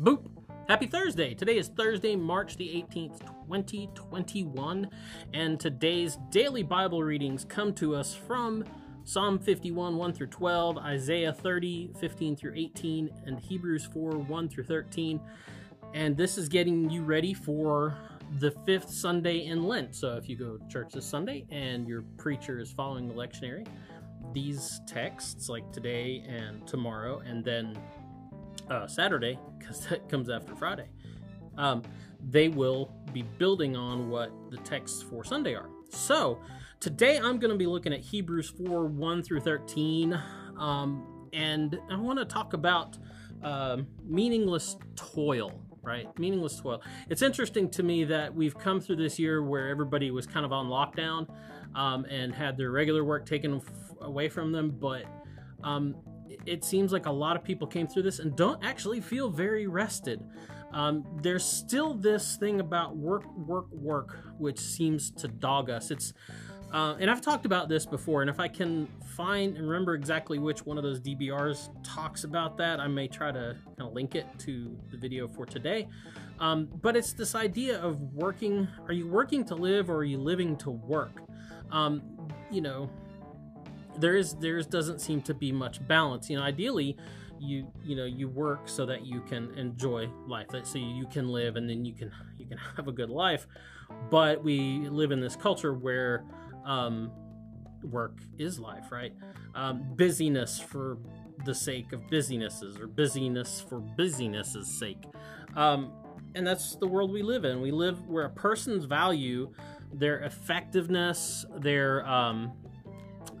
Boop! Happy Thursday! Today is Thursday, March the 18th, 2021, and today's daily Bible readings come to us from Psalm 51, 1 through 12, Isaiah 30, 15 through 18, and Hebrews 4, 1 through 13. And this is getting you ready for the fifth Sunday in Lent. So if you go to church this Sunday and your preacher is following the lectionary, these texts, like today and tomorrow, and then uh, Saturday, because that comes after Friday, um, they will be building on what the texts for Sunday are. So today I'm going to be looking at Hebrews 4 1 through 13. Um, and I want to talk about um, meaningless toil right? Meaningless toil. It's interesting to me that we've come through this year where everybody was kind of on lockdown um, and had their regular work taken f- away from them, but um, it seems like a lot of people came through this and don't actually feel very rested. Um, there's still this thing about work, work, work, which seems to dog us. It's uh, and I've talked about this before, and if I can find and remember exactly which one of those DBRs talks about that, I may try to kind of link it to the video for today. Um, but it's this idea of working are you working to live or are you living to work? Um, you know, there is there doesn't seem to be much balance. You know, ideally, you you know you work so that you can enjoy life, so you can live and then you can you can have a good life. But we live in this culture where um, work is life, right? Um, busyness for the sake of busynesses or busyness for busyness's sake. Um, and that's the world we live in. We live where a person's value, their effectiveness, their um,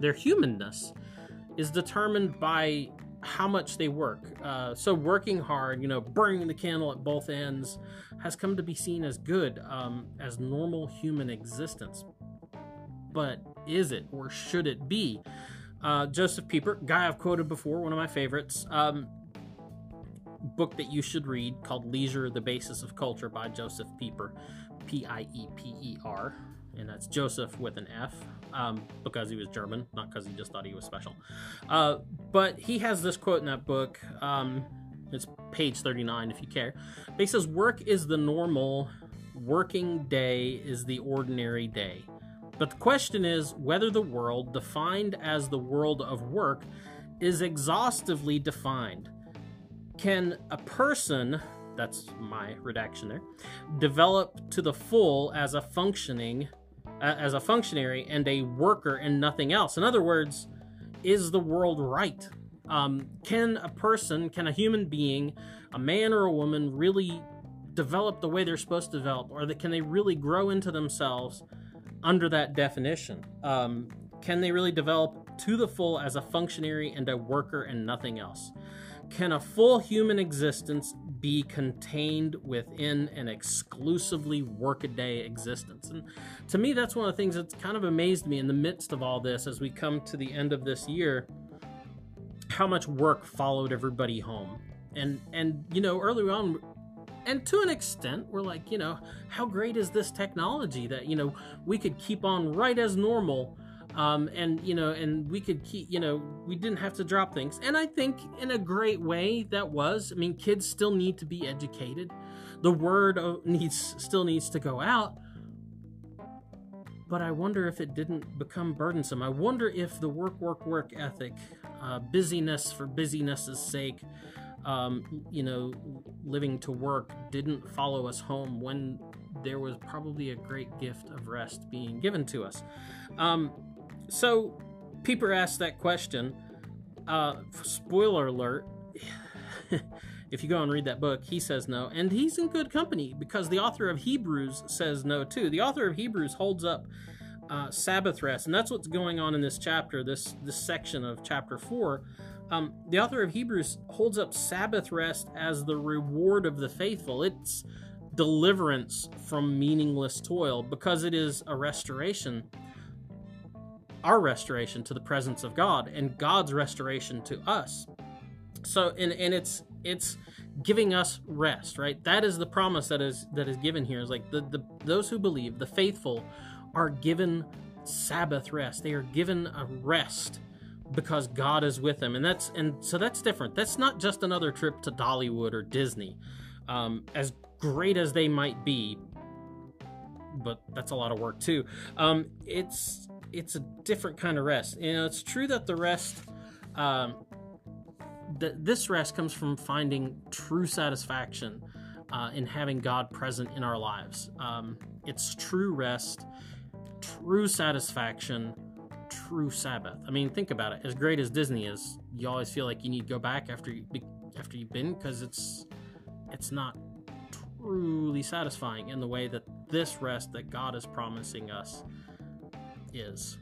their humanness is determined by how much they work. Uh, so working hard, you know, burning the candle at both ends, has come to be seen as good, um, as normal human existence. But is it, or should it be? Uh, Josef Pieper, guy I've quoted before, one of my favorites. Um, book that you should read called Leisure: The Basis of Culture by Josef Pieper, P I E P E R and that's Josef with an F, um, because he was German, not because he just thought he was special. Uh, but he has this quote in that book. Um, it's page 39 if you care. But he says, Work is the normal, working day is the ordinary day. But the question is whether the world, defined as the world of work, is exhaustively defined. Can a person, that's my redaction there, develop to the full as a functioning as a functionary and a worker and nothing else. In other words, is the world right? Um, can a person, can a human being, a man or a woman, really develop the way they're supposed to develop, or that can they really grow into themselves under that definition? Um, can they really develop to the full as a functionary and a worker and nothing else? Can a full human existence be contained within an exclusively workaday existence? And to me, that's one of the things that's kind of amazed me in the midst of all this as we come to the end of this year how much work followed everybody home. And and you know, early on and to an extent, we're like, you know, how great is this technology that, you know, we could keep on right as normal um, and you know, and we could keep, you know, we didn't have to drop things. And I think in a great way that was. I mean, kids still need to be educated. The word needs still needs to go out. But I wonder if it didn't become burdensome. I wonder if the work, work, work ethic, uh, busyness for busyness's sake, um, you know, living to work didn't follow us home when there was probably a great gift of rest being given to us. Um, so, Pieper asked that question. Uh, spoiler alert. if you go and read that book, he says no. And he's in good company because the author of Hebrews says no too. The author of Hebrews holds up uh, Sabbath rest, and that's what's going on in this chapter, this this section of chapter four. Um, the author of Hebrews holds up Sabbath rest as the reward of the faithful. It's deliverance from meaningless toil because it is a restoration our restoration to the presence of God and God's restoration to us. So and and it's it's giving us rest, right? That is the promise that is that is given here. Is like the, the those who believe, the faithful, are given Sabbath rest. They are given a rest because God is with them. And that's and so that's different. That's not just another trip to Dollywood or Disney. um, as great as they might be, but that's a lot of work too. Um, it's it's a different kind of rest. You know, it's true that the rest, um, that this rest comes from finding true satisfaction uh, in having God present in our lives. Um, it's true rest, true satisfaction, true Sabbath. I mean, think about it. As great as Disney is, you always feel like you need to go back after you after you've been because it's it's not truly satisfying in the way that this rest that God is promising us is.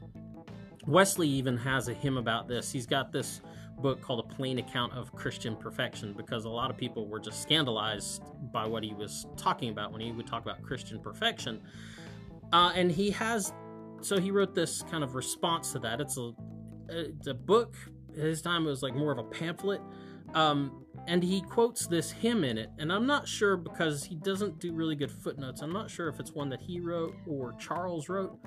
Wesley even has a hymn about this. He's got this book called A Plain Account of Christian Perfection because a lot of people were just scandalized by what he was talking about when he would talk about Christian perfection. Uh, and he has, so he wrote this kind of response to that. It's a, it's a book. his time it was like more of a pamphlet. Um, and he quotes this hymn in it. And I'm not sure because he doesn't do really good footnotes. I'm not sure if it's one that he wrote or Charles wrote.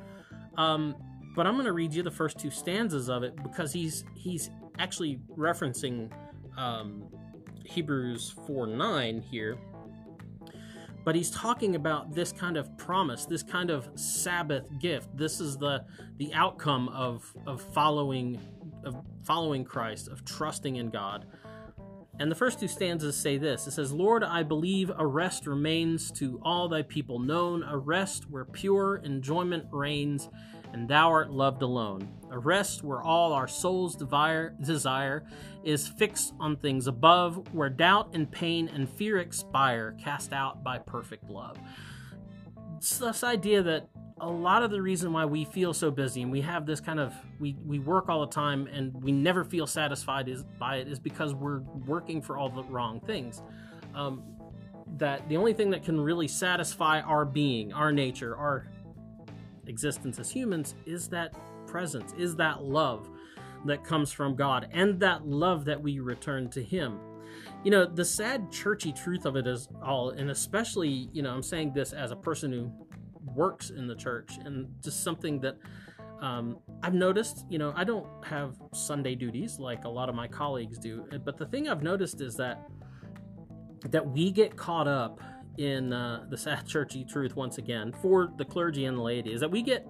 Um, but I'm going to read you the first two stanzas of it because he's he's actually referencing um, Hebrews 4 9 here. But he's talking about this kind of promise, this kind of Sabbath gift. This is the the outcome of of following of following Christ, of trusting in God. And the first two stanzas say this It says, Lord, I believe a rest remains to all thy people known, a rest where pure enjoyment reigns, and thou art loved alone. A rest where all our soul's desire, is fixed on things above, where doubt and pain and fear expire, cast out by perfect love. It's this idea that a lot of the reason why we feel so busy and we have this kind of we, we work all the time and we never feel satisfied is by it is because we're working for all the wrong things. Um, that the only thing that can really satisfy our being our nature our existence as humans is that presence is that love that comes from god and that love that we return to him. You know the sad churchy truth of it is all and especially you know i'm saying this as a person who works in the church and just something that um, I've noticed, you know, I don't have Sunday duties like a lot of my colleagues do, but the thing I've noticed is that that we get caught up in uh, the sad churchy truth once again for the clergy and the laity is that we get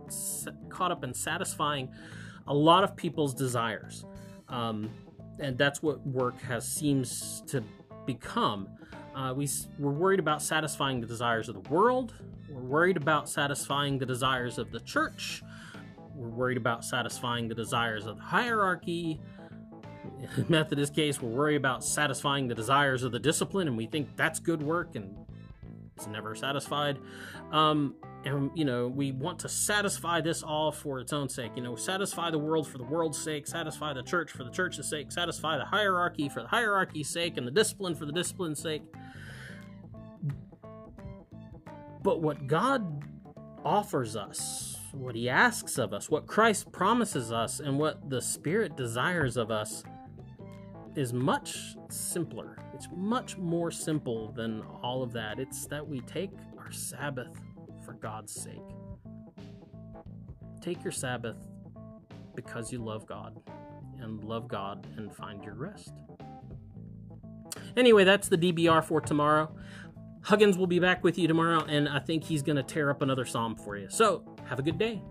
caught up in satisfying a lot of people's desires, um, and that's what work has seems to become. Uh, we, we're worried about satisfying the desires of the world. We're worried about satisfying the desires of the church. We're worried about satisfying the desires of the hierarchy. In Methodist case, we're worried about satisfying the desires of the discipline, and we think that's good work, and it's never satisfied. Um, and you know, we want to satisfy this all for its own sake. You know, satisfy the world for the world's sake, satisfy the church for the church's sake, satisfy the hierarchy for the hierarchy's sake, and the discipline for the discipline's sake. But what God offers us, what He asks of us, what Christ promises us, and what the Spirit desires of us is much simpler. It's much more simple than all of that. It's that we take our Sabbath for God's sake. Take your Sabbath because you love God and love God and find your rest. Anyway, that's the DBR for tomorrow. Huggins will be back with you tomorrow, and I think he's going to tear up another psalm for you. So, have a good day.